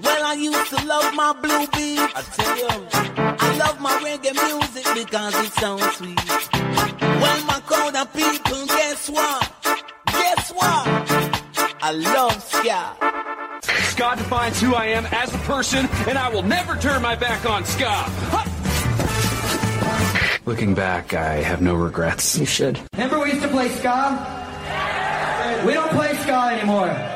Well, I used to love my blue beat. I tell you, I love my reggae music because it sounds sweet. Well, my crowd of people, guess what? Guess what? I love ska. Ska defines who I am as a person, and I will never turn my back on ska. Looking back, I have no regrets. You should. Remember we used to play ska? We don't play ska anymore.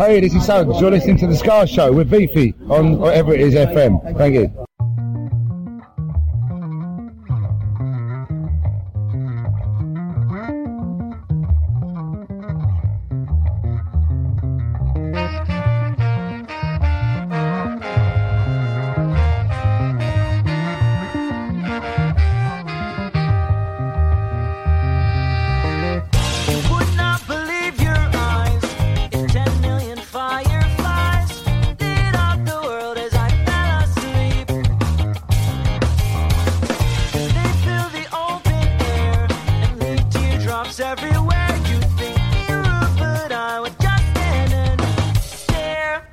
Hey, this is Suggs. You're listening to the Ska Show with Beefy on whatever it is FM. Thank you. Everywhere. You think me rude, but I would just stand and stare.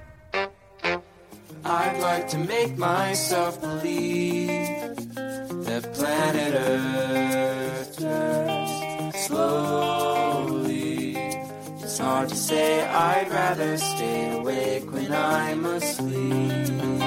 I'd like to make myself believe that planet Earth turns slowly. It's hard to say, I'd rather stay awake when I'm asleep.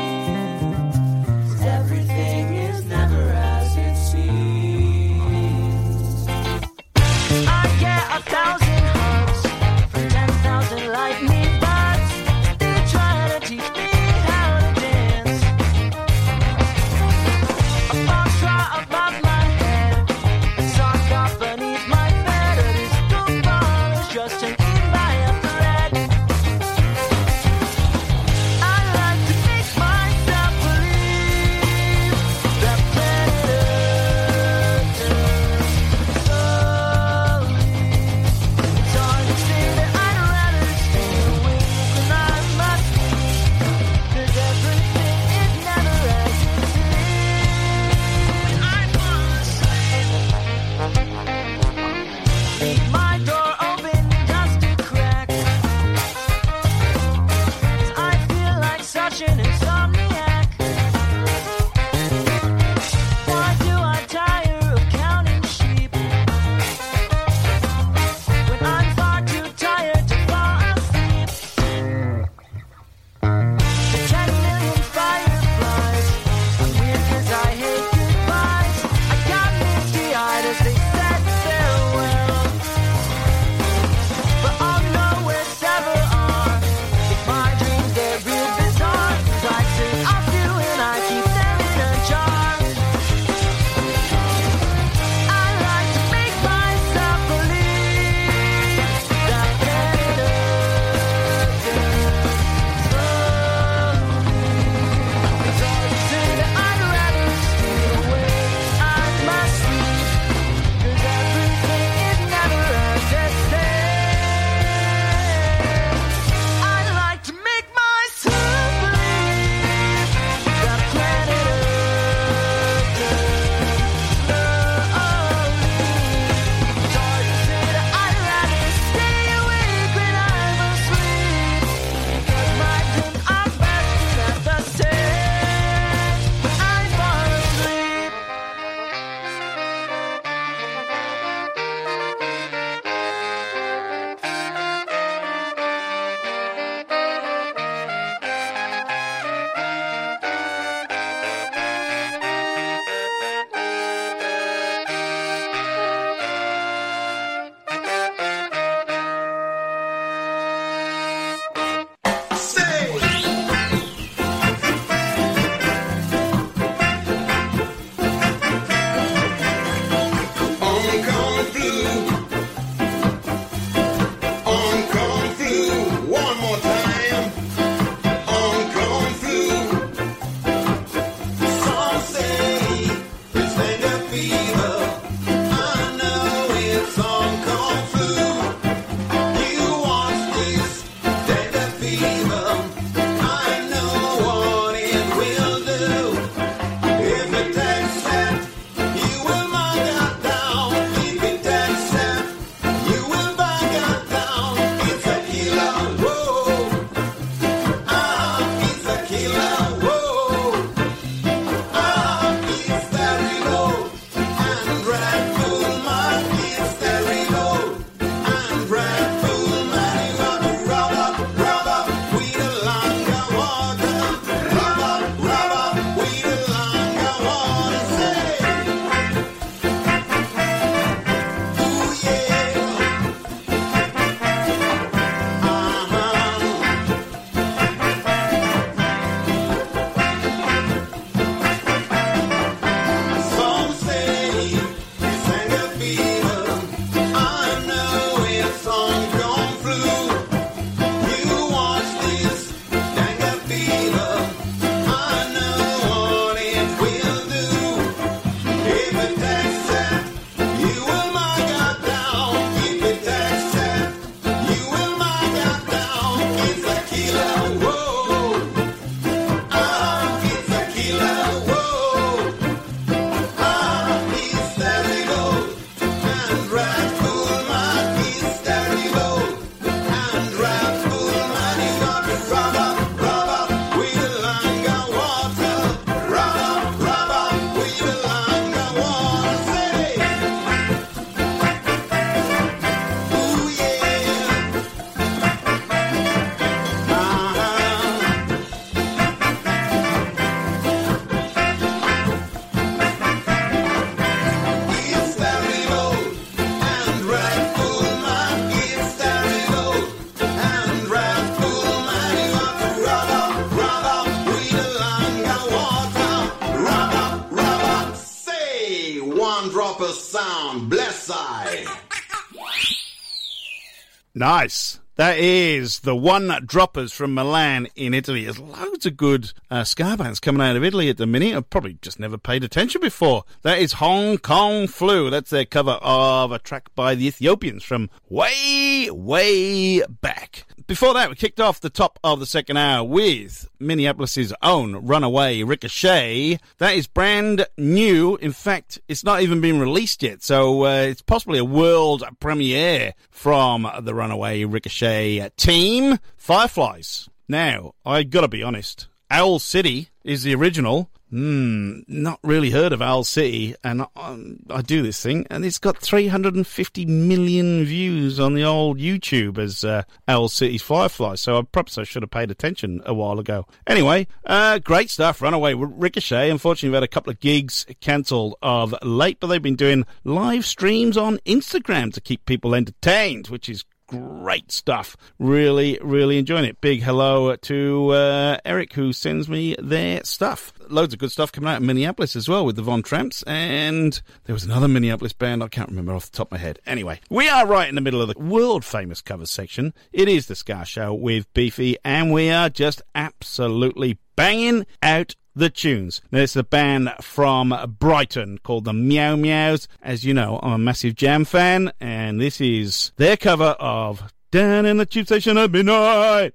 Nice. That is the One Droppers from Milan in Italy. There's loads of good uh, ska bands coming out of Italy at the minute. I've probably just never paid attention before. That is Hong Kong Flu. That's their cover of a track by the Ethiopians from way, way back. Before that, we kicked off the top of the second hour with Minneapolis's own Runaway Ricochet. That is brand new. In fact, it's not even been released yet, so uh, it's possibly a world premiere from the Runaway Ricochet team, Fireflies. Now, I gotta be honest, Owl City is the original. Hmm, not really heard of Owl City, and um, I do this thing, and it's got 350 million views on the old YouTube as uh, Owl City's Firefly, so I perhaps I should have paid attention a while ago. Anyway, uh, great stuff, Runaway Ricochet. Unfortunately, we've had a couple of gigs cancelled of late, but they've been doing live streams on Instagram to keep people entertained, which is great stuff. Really, really enjoying it. Big hello to uh, Eric who sends me their stuff. Loads of good stuff coming out of Minneapolis as well with the Von Tramps, and there was another Minneapolis band I can't remember off the top of my head. Anyway, we are right in the middle of the world famous cover section. It is the Ska Show with Beefy, and we are just absolutely banging out the tunes. Now, it's a band from Brighton called the Meow Meows. As you know, I'm a massive Jam fan, and this is their cover of Down in the Tube Station at Midnight.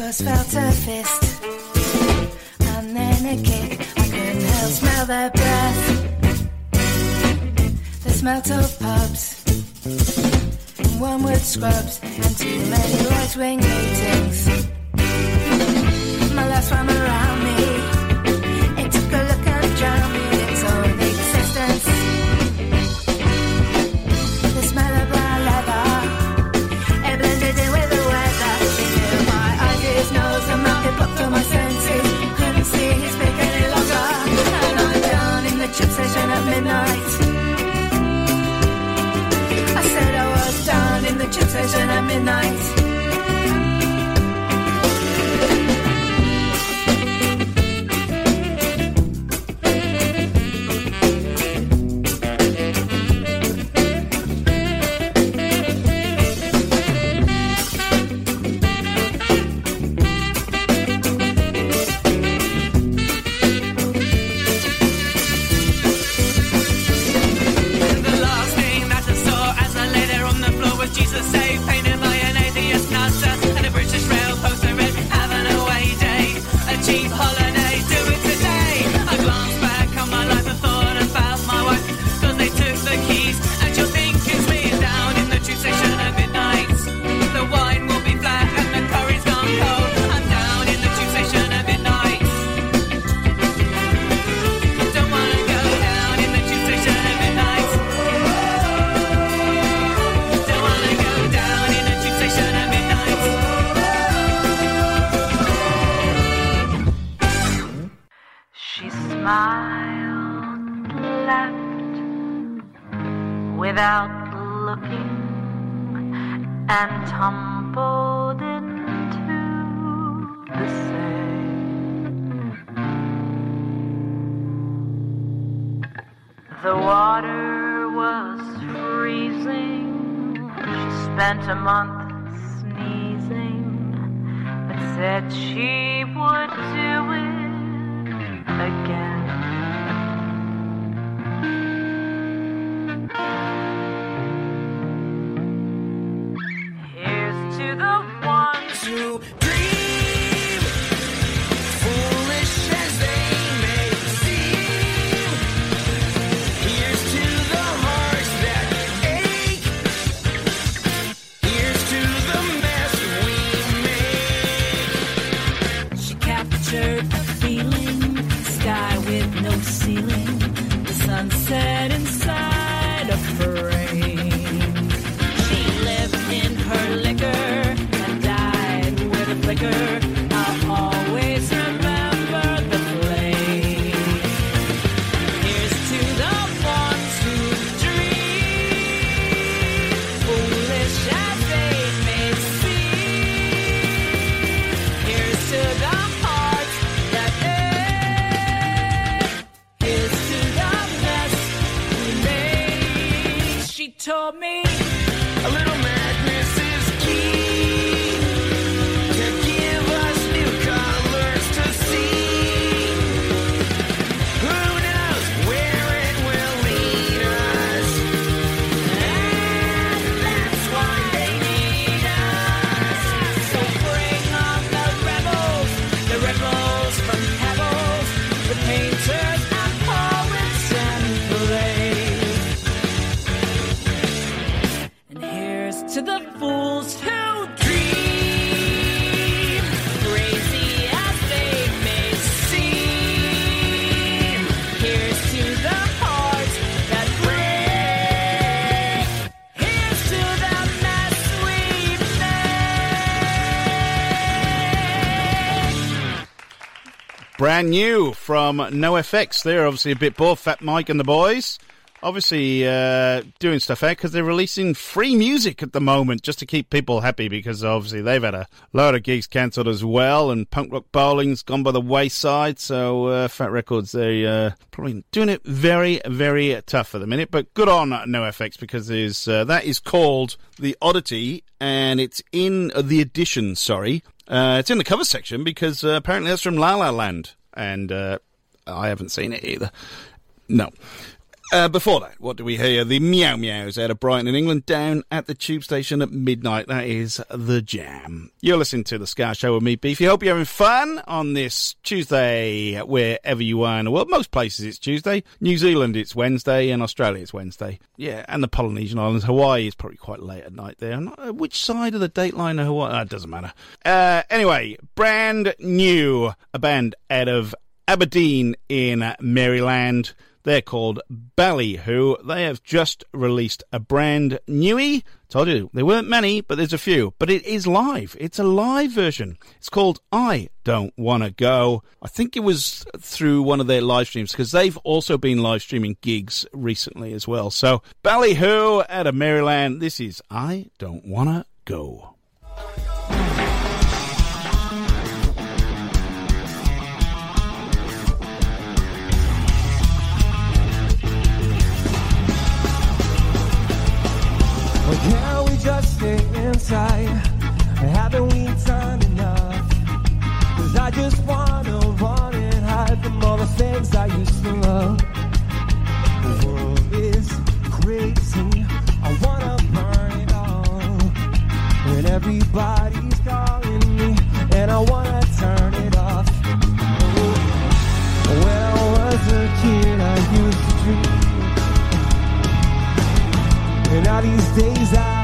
First felt a fist and then a kick. I couldn't help smell their breath. The smell of pubs, and wormwood scrubs, and too many right wing meetings. My last swam around Tube station at midnight. Smiled, left without looking, and tumbled into the sea. The water was freezing. She spent a month sneezing, but said she would do it again. Brand new from NOFX. They're obviously a bit bored, Fat Mike and the boys. Obviously, uh, doing stuff out because they're releasing free music at the moment just to keep people happy because obviously they've had a load of gigs cancelled as well and punk rock bowling's gone by the wayside. So, uh, Fat Wreck Chords, they uh, probably doing it very, very tough at the minute. But good on NOFX because there's, uh, that is called The Audition and it's in the edition, sorry. Uh, it's in the cover section because uh, apparently that's from La La Land, and uh, I haven't seen it either. No. Uh, before that, what do we hear? The Meow Meows out of Brighton in England down at the tube station at midnight. That is the jam. You're listening to The Ska Show with me, Beefy. Hope you're having fun on this Tuesday, wherever you are in the world. Most places it's Tuesday. New Zealand it's Wednesday, and Australia it's Wednesday. Yeah, and the Polynesian Islands. Hawaii is probably quite late at night there. Not, uh, which side of the dateline of Hawaii? Uh, it doesn't matter. Uh, anyway, brand new. A band out of Aberdeen in Maryland. They're called Ballyhoo. They have just released a brand newie. Told you, there weren't many, but there's a few. But it is live. It's a live version. It's called I Don't Wanna Go. I think it was through one of their live streams because they've also been live streaming gigs recently as well. So, Ballyhoo out of Maryland. This is I Don't Wanna Go. Or can we just stay inside? Haven't we done enough? Cause I just wanna run and hide from all the things I used to love. The world is crazy. I wanna burn it all. And everybody's calling me, and I wanna turn it off. Oh, when I was a kid, I used to dream. And now these days I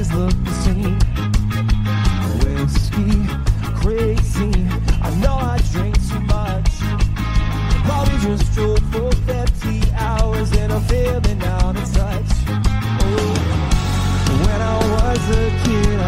always look the same. Whiskey, crazy. I know I drink too much. Probably just drove for 50 hours and I'm feeling out of touch. Oh, when I was a kid.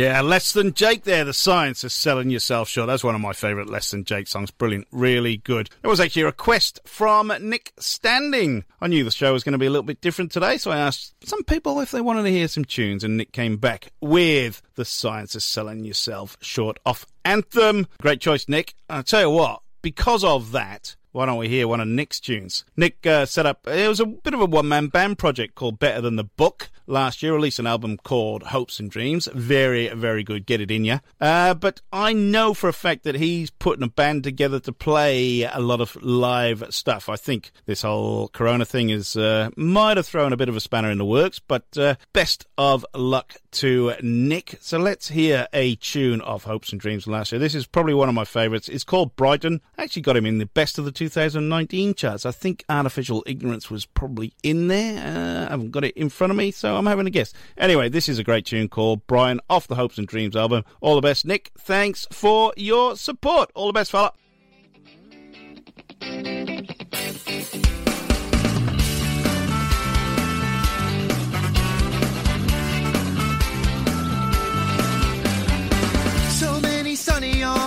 Yeah, Less Than Jake there. The science of selling yourself short. That's one of my favourite Less Than Jake songs. Brilliant. Really good. It was actually a request from Nick Standing. I knew the show was going to be a little bit different today, so I asked some people if they wanted to hear some tunes, and Nick came back with The Science of Selling Yourself Short off Anthem. Great choice, Nick. I'll tell you what, because of that, why don't we hear one of Nick's tunes? Nick uh, set up, it was a bit of a one man band project called Better Than the Book last year, released an album called Hopes and Dreams. Very, very good. Get it in ya. Uh, but I know for a fact that he's putting a band together to play a lot of live stuff. I think this whole Corona thing is, uh, might have thrown a bit of a spanner in the works, but uh, best of luck to Nick. So let's hear a tune of Hopes and Dreams last year. This is probably one of my favourites. It's called Brighton. I actually got him in the best of the 2019 charts. I think Artificial Ignorance was probably in there. Uh, I haven't got it in front of me, so I'm having a guess. Anyway, this is a great tune called Brighton off the Hopes and Dreams album. All the best, Nick. Thanks for your support. All the best, fella.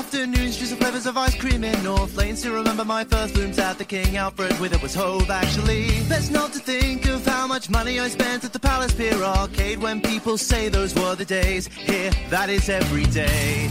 Afternoons, just the flavors of ice cream in North Laine. Still remember my first blooms at the King Alfred with it was Hove actually. Best not to think of how much money I spent at the Palace Pier Arcade when people say those were the days. Here, that is every day.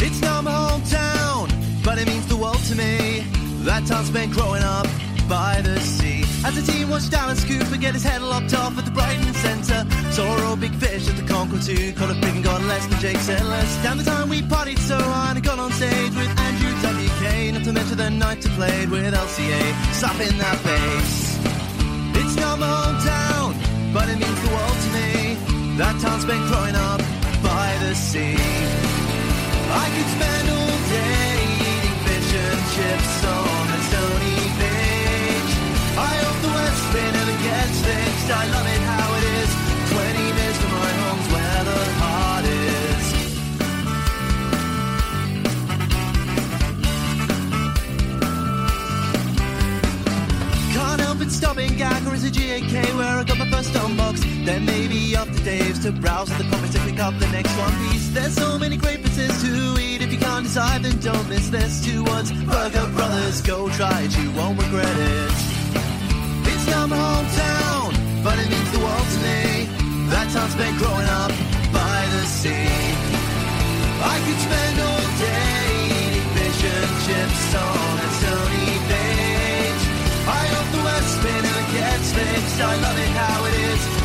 It's not my hometown, but it means the world to me. That town spent growing up by the sea. As the team watched Alice Cooper get his head lopped off at the Brighton Centre. Saw a big fish at the Concorde 2. Caught a pig and got less than Jake less. Down the time we partied so hard and got on stage with Andrew WK. Not to mention the night I played with LCA. Slapping that bass. It's not my hometown, but it means the world to me. That town's been growing up by the sea. I could spend all day eating fish and chips gets fixed. I love it how it is. 20 minutes from my home's where the heart is. Can't help it stopping gag or is it where I got my first unbox Then maybe to Dave's to browse the comics to pick up the next one piece. There's so many great places to eat. If you can't decide then don't miss this. Two words Burger Brothers. Go try it. You won't regret it My hometown but it means the world to me That town's been growing up by the sea I could spend all day eating fish and chips on a stony beach I hope the West Bay never gets fixed. I love it how it is.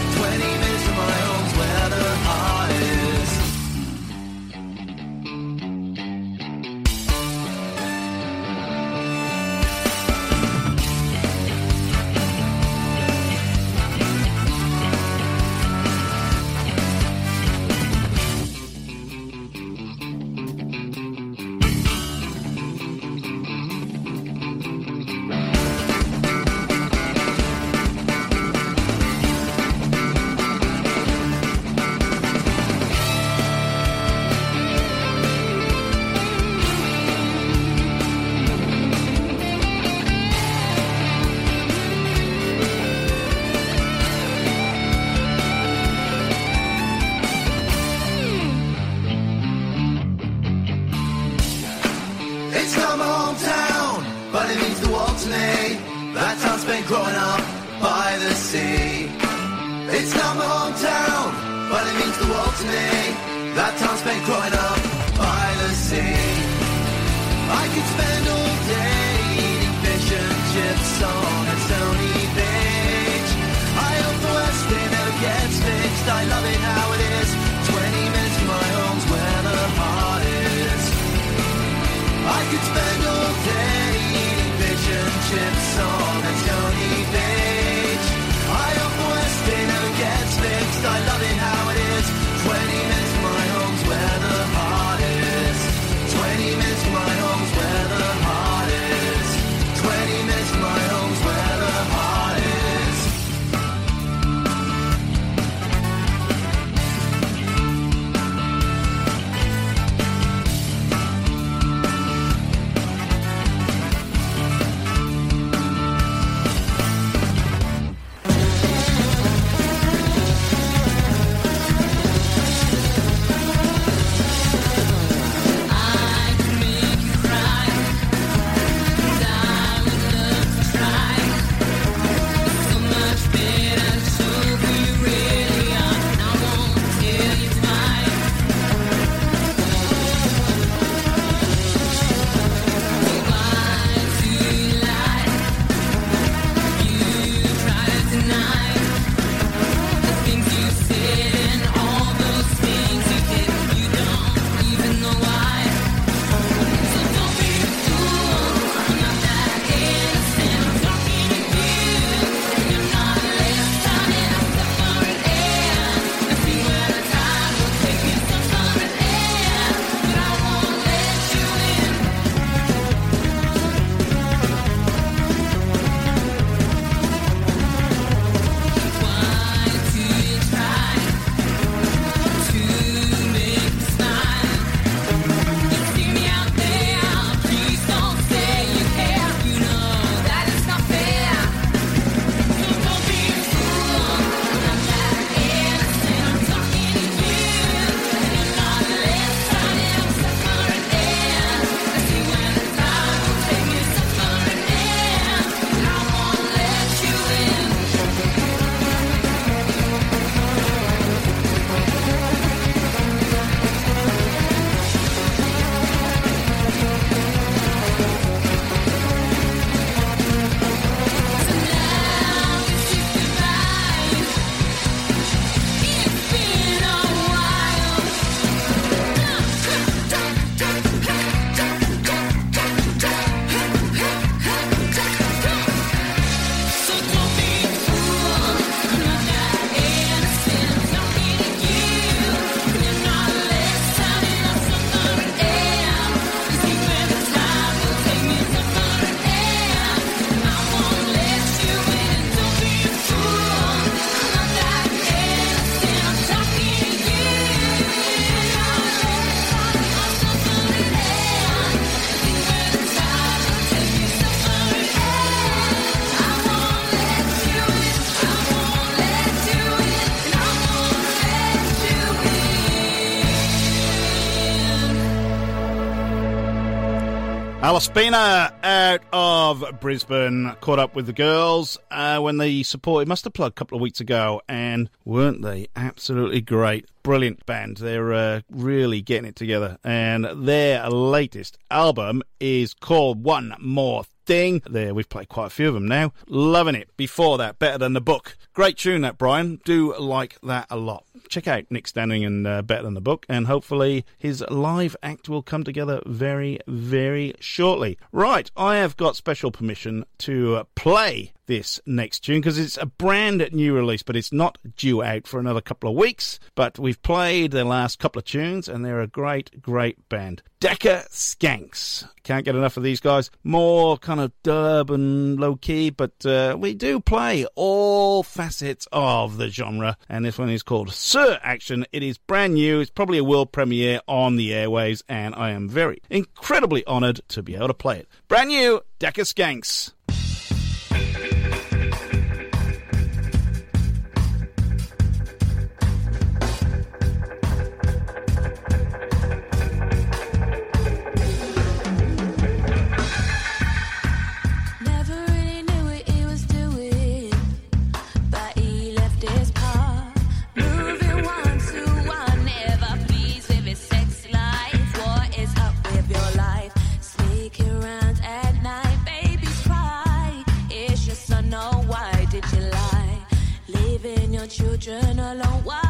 Alla Spina out of Brisbane caught up with the girls uh, when they supported Mustard Plug a couple of weeks ago, and weren't they absolutely great? Brilliant band. They're uh, really getting it together, and their latest album is called One More Thing. There, we've played quite a few of them now. Loving it. Before that, better than the book. Great tune, that Brian. Do like that a lot. Check out Nick Standing and uh, Better Than the Book, and hopefully his live act will come together very, very shortly. Right, I have got special permission to uh, play this next tune because it's a brand new release, but it's not due out for another couple of weeks. But we've played their last couple of tunes, and they're a great, great band. Dakka Skanks. Can't get enough of these guys. More kind of dub and low key, but uh, we do play all facets of the genre, and this one is called Sir Action. It is brand new. It's probably a world premiere on the airwaves, and I am very incredibly honoured to be able to play it. Brand new Dakka Skanks. Children alone while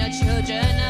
your children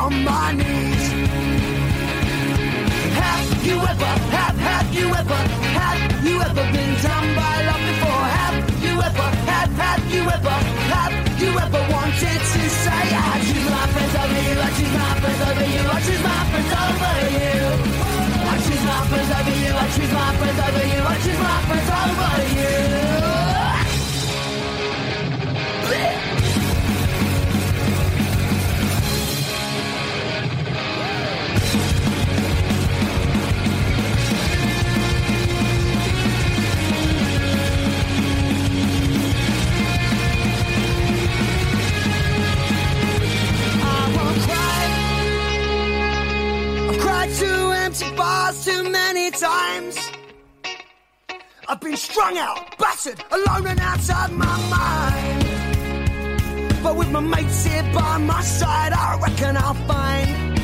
on my knees. Have you ever, have, have you ever, have you ever been done by love before? Have you ever, have, have you ever, have you ever wanted to say, ah, I choose my friends over you, I choose my friends over you, I choose my friends over you. I choose my friends over you, I choose my friends over you, I choose my friends over you. Times. I've been strung out, battered, alone and outside my mind. But with my mates here by my side, I reckon I'll find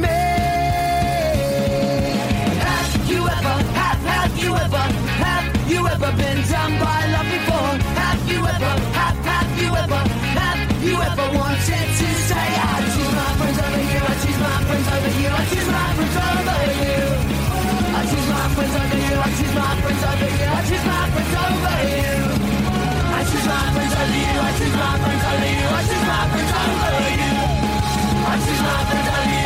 me. Have you ever, have, have you ever, have you ever been done by love before? Have you ever, have, have you ever, have you ever wanted to say, I choose my friends over you, I choose my friends over you, I choose my friends over you. I choose my friends over you, I choose my friends over you, I choose my friends over you. I choose my friends over you, I choose my friends over you, I choose my friends over you. I choose my friends over you,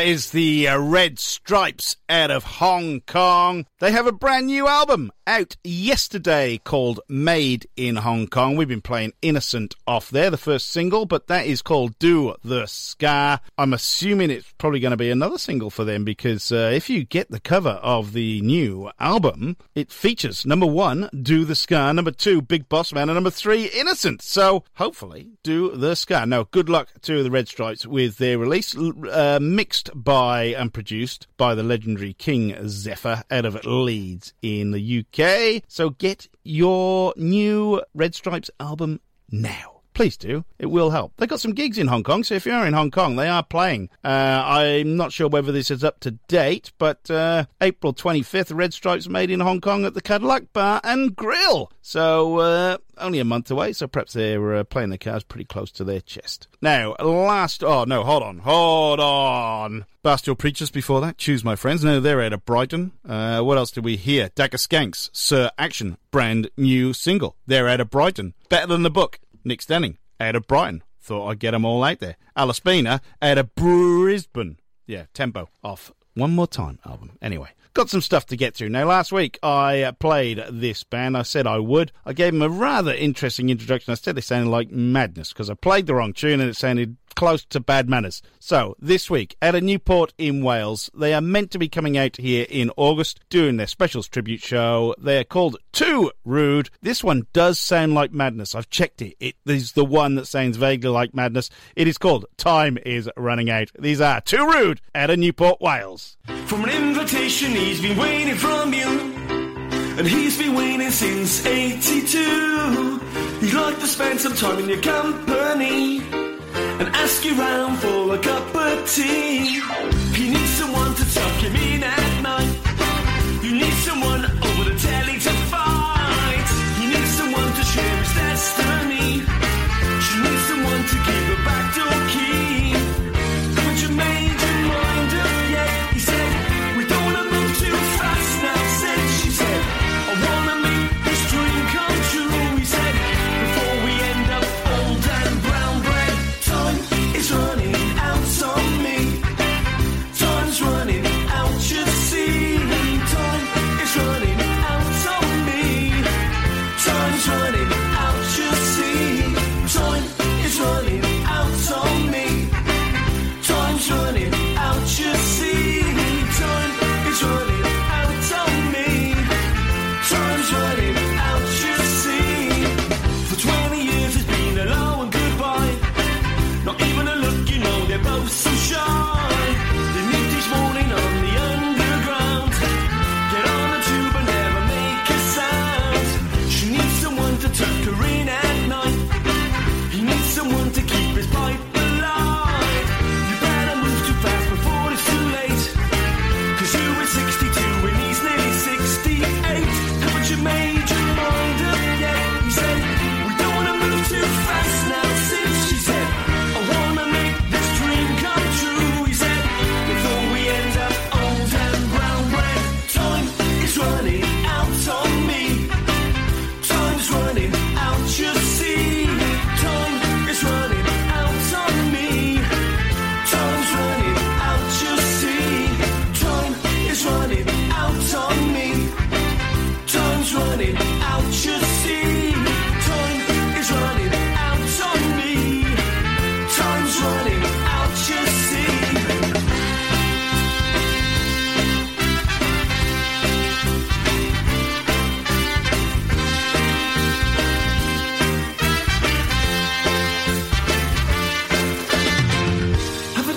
is the uh, Red Stripes out of Hong Kong. They have a brand new album out yesterday called Made in Hong Kong. We've been playing Innocent off there, the first single, but that is called Do the Ska. I'm assuming it's probably going to be another single for them because uh, if you get the cover of the new album, it features number one, Do the Ska, number two, Big Boss Man, and number three, Innocent. So hopefully, Do the Ska. Now, good luck to the Red Stripes with their release, uh, mixed by and produced by the legendary King Zephyr out of Leeds in the UK. So get your new Red Stripes album now. Please do. It will help. They've got some gigs in Hong Kong, so if you're in Hong Kong, they are playing. Uh, I'm not sure whether this is up to date, but uh, April 25th, Red Stripes made in Hong Kong at the Cadillac Bar and Grill. So uh, only a month away, so perhaps they're uh, playing the cards pretty close to their chest. Now, last. Oh, no, hold on. Hold on. Bar Stool Preachers before that. Choose my friends. No, they're out of Brighton. Uh, what else did we hear? Dakka Skanks, Sir Action, brand new single. They're out of Brighton. Better than the book. Nick Stanning, out of Brighton. Thought I'd get 'em all out there. Alla Spina, out of Brisbane. Yeah, tempo off. One more time album. Anyway, got some stuff to get through. Now, last week I uh, played this band. I said I would. I gave them a rather interesting introduction. I said they sounded like madness because I played the wrong tune and it sounded close to bad manners. So, this week at a Newport in Wales, they are meant to be coming out here in August doing their specials tribute show. They are called Too Rude. This one does sound like madness. I've checked it. It is the one that sounds vaguely like madness. It is called Time is Running Out. These are 2Rude at a Newport, Wales. From an invitation he's been waiting from you And he's been waiting since 82 He'd like to spend some time in your company And ask you round for a cup of tea. He needs someone to tuck him in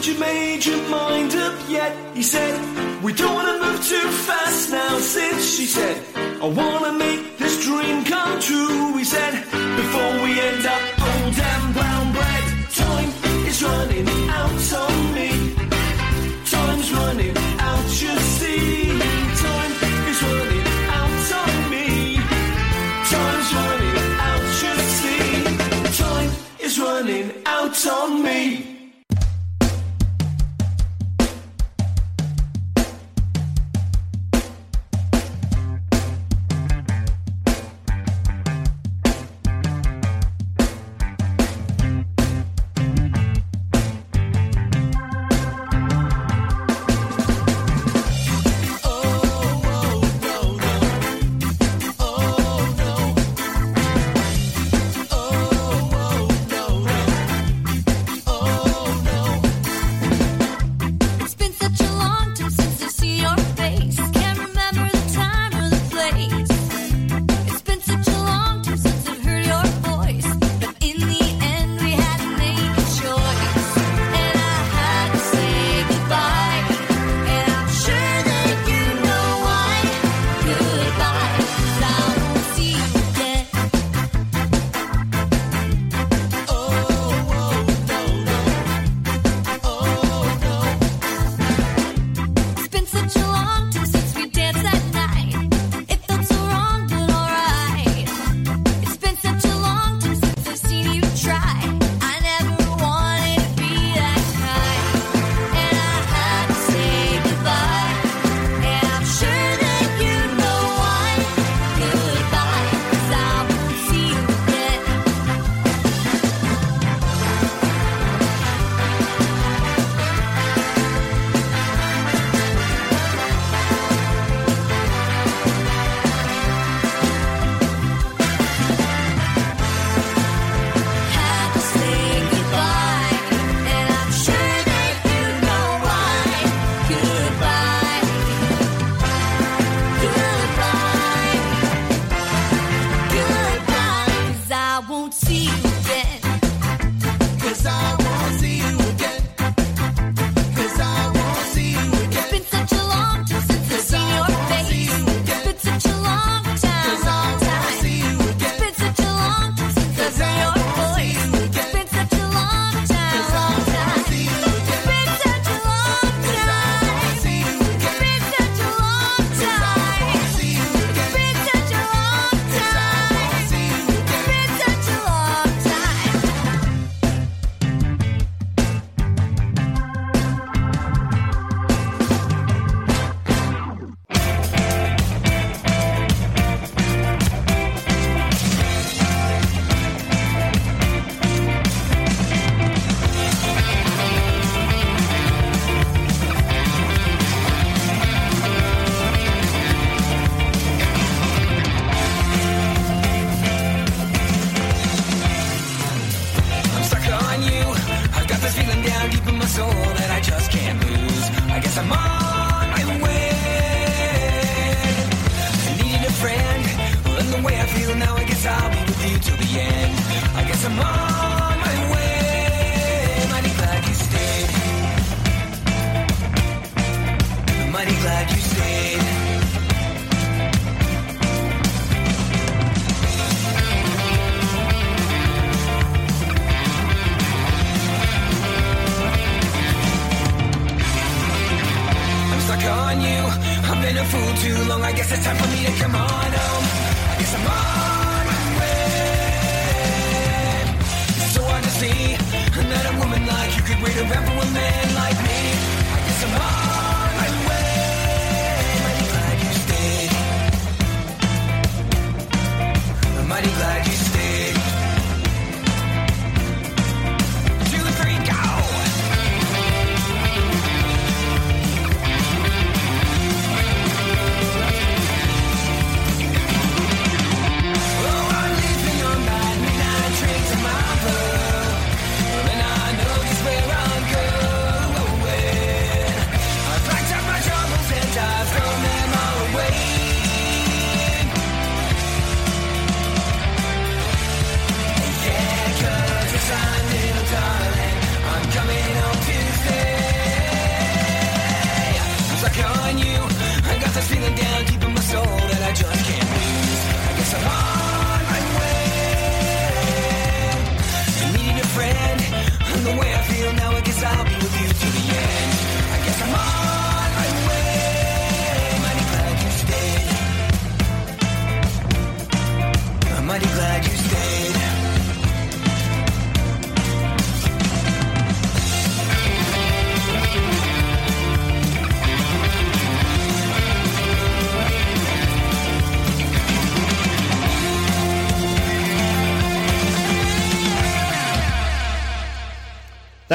Haven't you made your mind up yet? He said, We don't wanna move too fast now, since she said, I wanna make this dream come true. He said, Before we end up old and brown bread, time is running out on me. Time's running out, you see. Time is running out on me. Time's running out, you see. Time is running out on me.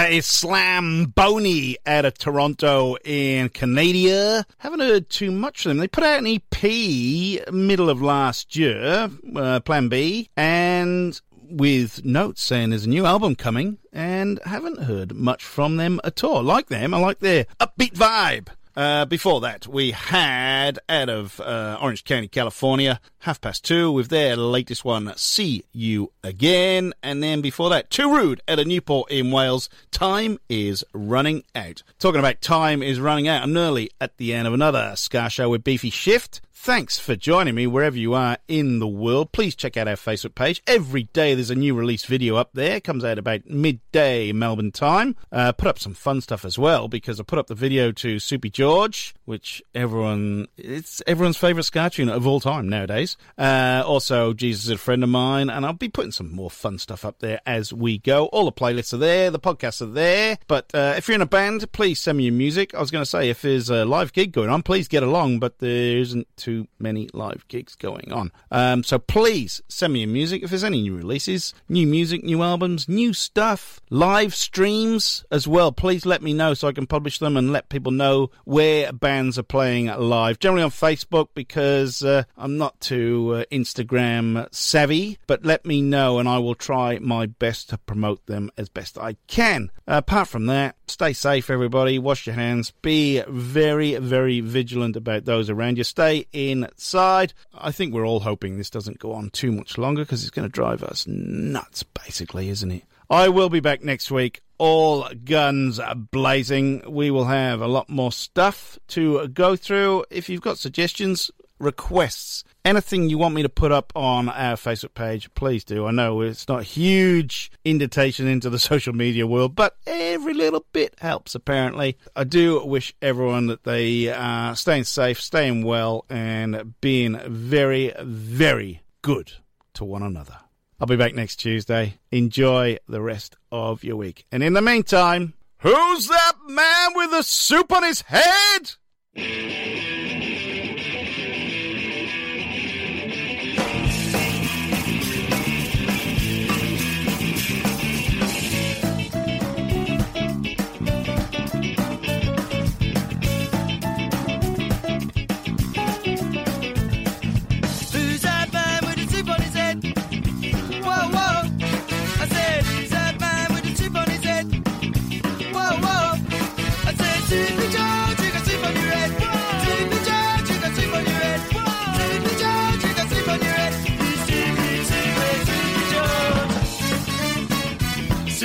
That is Slamboni out of Toronto in Canada. Haven't heard too much of them. They put out an EP middle of last year, uh, Plan B, and with notes saying there's a new album coming, and haven't heard much from them at all. Like them, I like their upbeat vibe. Uh, before that, we had out of uh, Orange County, California, half past two with their latest one, See You Again. And then before that, 2Rude out of Newport in Wales, Time is Running Out. Talking about time is running out, I'm nearly at the end of another Ska Show with Beefy Shift. Thanks for joining me wherever you are in the world. Please check out our Facebook page. Every day there's a new release video up there. Comes out about midday Melbourne time. Uh, put up some fun stuff as well because I put up the video to Soupy George, which everyone it's everyone's favourite ska tune of all time nowadays. Uh, also, Jesus is a friend of mine, and I'll be putting some more fun stuff up there as we go. All the playlists are there, the podcasts are there. But uh, if you're in a band, please send me your music. I was going to say if there's a live gig going on, please get along, but there isn't too many live gigs going on. Um, so please send me your music. If there's any new releases, new music, new albums, new stuff, live streams as well, please let me know so I can publish them and let people know where bands fans are playing live, generally on Facebook because uh, I'm not too uh, Instagram savvy. But let me know, and I will try my best to promote them as best I can. apart from that, stay safe, everybody. Wash your hands. Be very, very vigilant about those around you. Stay inside. I think we're all hoping this doesn't go on too much longer because it's going to drive us nuts, basically, isn't it? I will be back next week. All guns blazing. We will have a lot more stuff to go through. If you've got suggestions, requests, anything you want me to put up on our Facebook page, please do. I know it's not huge invitation into the social media world, but every little bit helps, apparently. I do wish everyone that they are staying safe, staying well, and being very, very good to one another. I'll be back next Tuesday. Enjoy the rest of your week. And in the meantime, who's that man with the soup on his head?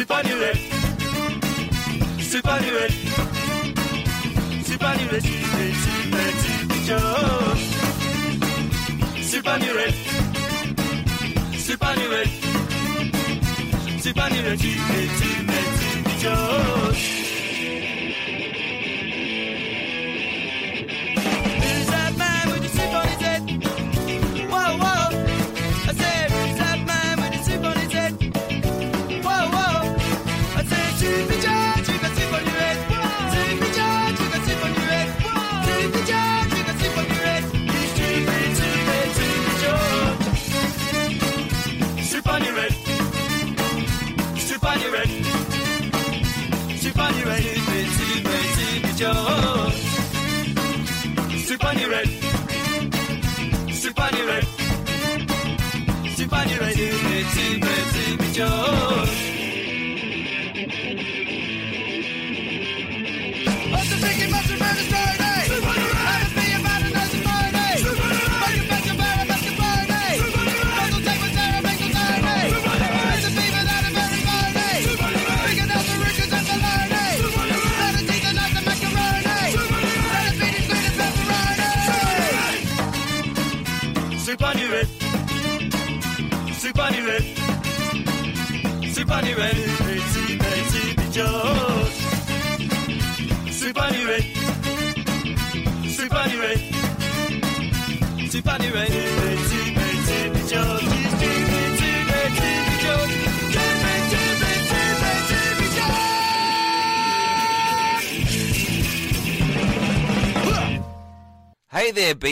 Soup on your head. Soup on your head. Soup on your head. Soupy, soupy,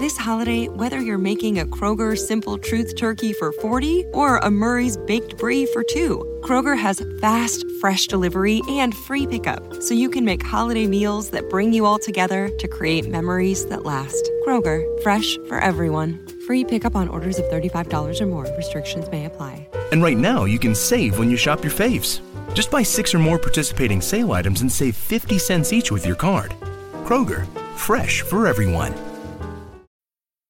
This holiday, whether you're making a Kroger Simple Truth turkey for 40 or a Murray's Baked Brie for two, Kroger has fast, fresh delivery and free pickup so you can make holiday meals that bring you all together to create memories that last. Kroger, fresh for everyone. Free pickup on orders of $35 or more. Restrictions may apply. And right now, you can save when you shop your faves. Just buy six or more participating sale items and save 50 cents each with your card. Kroger, fresh for everyone.